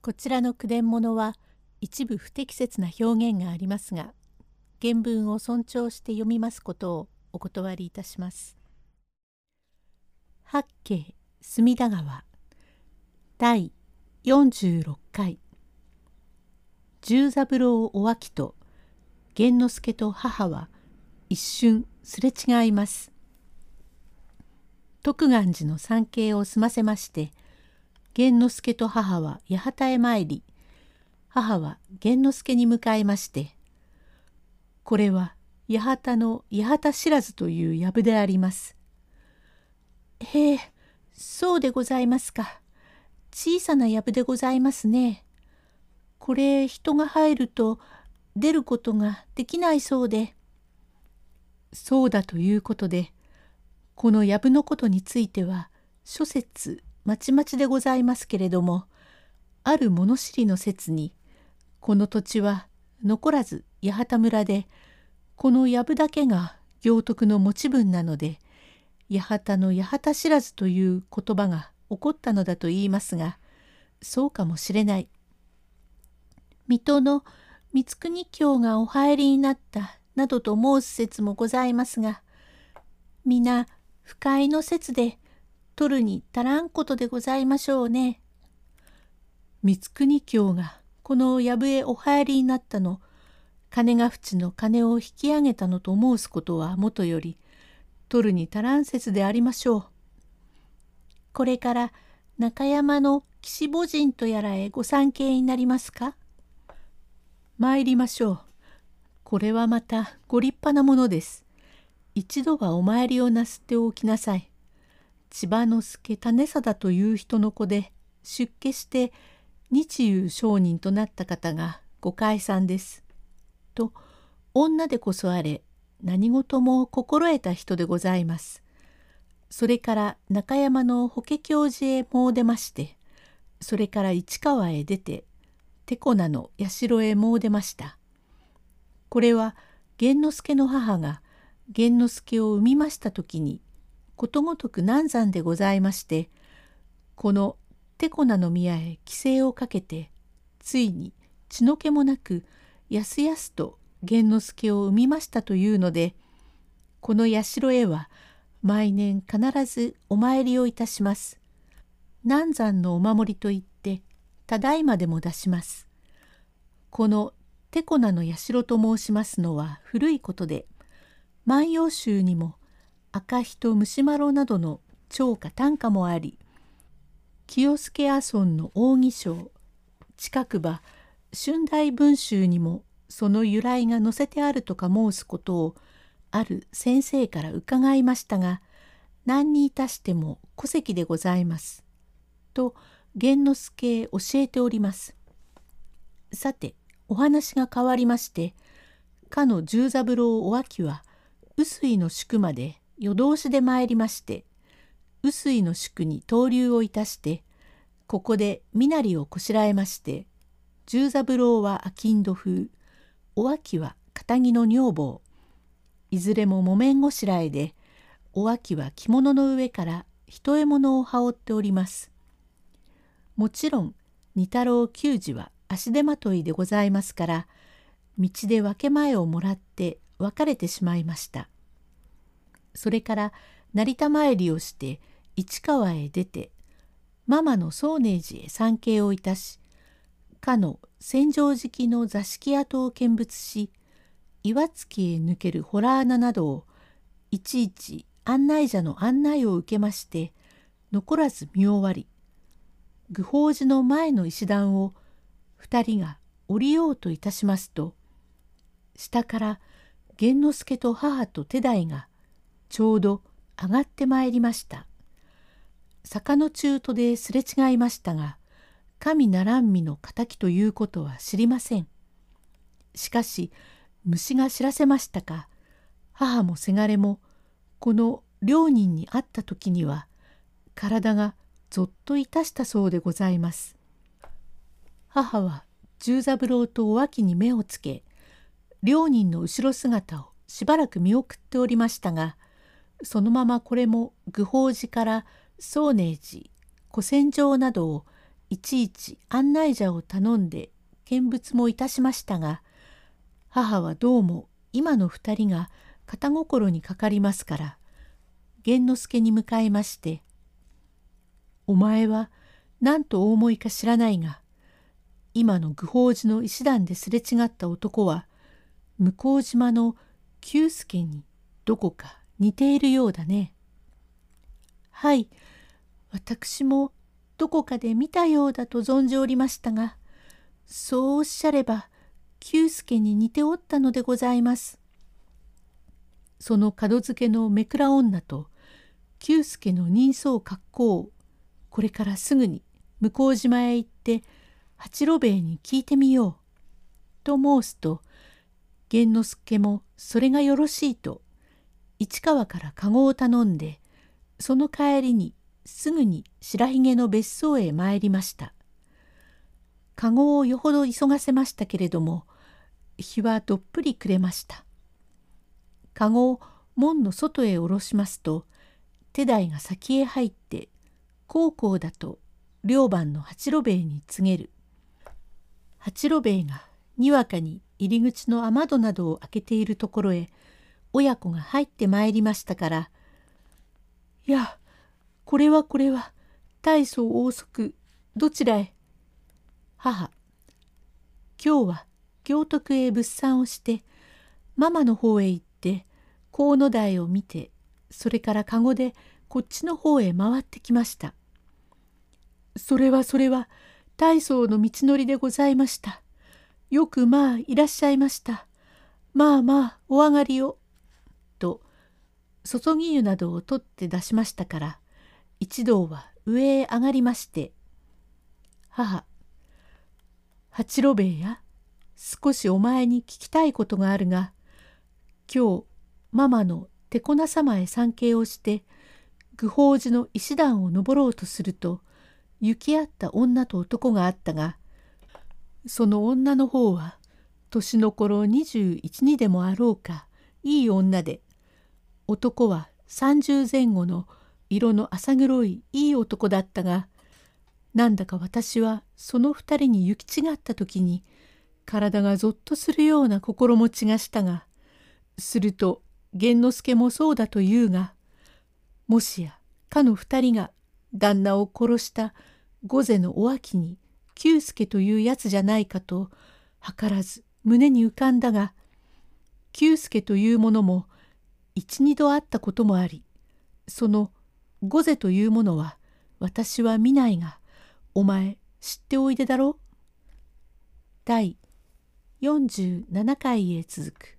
こちらの句伝物は一部不適切な表現がありますが原文を尊重して読みますことをお断りいたします。八景隅田川第46回十三郎お秋と源之助と母は一瞬すれ違います。徳願寺の参詣を済ませまして源之助と母は八幡へ参り母は源之助に向かいまして「これは八幡の八幡知らずという藪であります」。へえそうでございますか。小さな藪でございますね。これ人が入ると出ることができないそうで。そうだということでこの藪のことについては諸説まちまちでございますけれどもある物知りの説にこの土地は残らず八幡村でこの藪だけが行徳の持ち分なので八幡の八幡知らずという言葉が起こったのだと言いますがそうかもしれない。水戸の光国京がお入りになったなどと申す説もございますが皆不快の説で取るに足らんことでございましょうね。光国京がこの藪へお入りになったの金が淵の金を引き上げたのと申すことはもとより取るに足らん説でありましょう。これから中山の岸母神とやらへご参詣になりますか？参りましょう。これはまたご立派なものです。一度はお参りをなすっておきなさい。千葉之助種貞という人の子で出家して日遊商人となった方がご解散です。と女でこそあれ何事も心得た人でございます。それから中山の法華教寺へもう出ましてそれから市川へ出て手粉の社へもう出ました。これは源之助の母が源之助を産みました時にことごとく難産でございましてこの手粉の宮へ規制をかけてついに血の気もなくやすやすと源之助を産みましたというのでこの社へは毎年必ずお参りをいたします。難産のお守りといってただいまでも出します。この手粉の社と申しますのは古いことで万葉集にも赤日と虫丸などの長歌短歌もあり清助阿尊の扇章近くば春大文集にもその由来が載せてあるとか申すことをある先生から伺いましたが何にいたしても戸籍でございます。と源之助教えております。さてお話が変わりましてかの十三郎お秋は臼井の宿まで夜通しで参りまして臼井の宿に投留をいたしてここで身なりをこしらえまして十三郎は商人風お秋は片木の女房いずれも木綿ごしらえでお秋は着物の上から一獲物を羽織っております。もちろん二太郎球児は足手まといでございますから道で分け前をもらって別れてしまいました。それから成田参りをして市川へ出てママの宗寧寺へ参詣をいたしかの千畳敷の座敷跡を見物し岩槻へ抜ける洞穴などをいちいち案内者の案内を受けまして残らず見終わり愚法寺の前の石段を二人が降りようといたしますと下から源之助と母と手代がちょうど上がってまいりました。坂の中途ですれ違いましたが神ならんみの敵ということは知りません。しかし虫が知らせましたか母もせがれもこの両人に会った時には体がぞっといたしたそうでございます。母は十三郎とお脇に目をつけ両人の後ろ姿をしばらく見送っておりましたがそのままこれも愚法寺から宗寧寺古戦場などをいちいち案内者を頼んで見物もいたしましたが母はどうも今の二人が肩心にかかりますから源之助に向かいまして「お前は何とお思いか知らないが今の愚宝寺の石段ですれ違った男は向島の久助にどこか似ているようだね。はい私もどこかで見たようだと存じおりましたがそうおっしゃれば久助に似ておったのでございます。その門付けのめくら女と久助の人相格好をこれからすぐに向島へ行って八郎兵衛に聞いてみよう。と申すと源之助もそれがよろしいと市川から籠を頼んでその帰りにすぐに白ひげの別荘へ参りました。籠をよほど急がせましたけれども日はどっぷり暮れました。籠を門の外へ下ろしますと手代が先へ入って高校だと両番の八郎兵衛に告げる。八郎兵衛がにわかに入り口の雨戸などを開けているところへ親子が入ってまいりましたから「いやこれはこれは大層王息どちらへ?」母今日は行徳へ物産をしてママの方へ行って河野台を見てそれから籠でこっちの方へ回ってきました。それはそれは大層の道のりでございました。よくまあいらっしゃいました。まあまあお上がりを。と注ぎ湯などを取って出しましたから一同は上へ上がりまして母八郎兵衛や少しお前に聞きたいことがあるが今日ママの手こな様へ参詣をして愚宝寺の石段を登ろうとすると行き合った女と男があったがその女の方は年の頃21でもあろうかいい女で男は30前後の色の浅黒いいい男だったがなんだか私はその二人に行き違った時に体がぞっとするような心持ちがしたがすると源之助もそうだと言うがもしやかの二人が旦那を殺した御瀬のお秋に久助というやつじゃないかと図らず胸に浮かんだが久助というものも一二度会ったこともありそのゴゼというものは私は見ないがお前知っておいでだろう？第47回へ続く。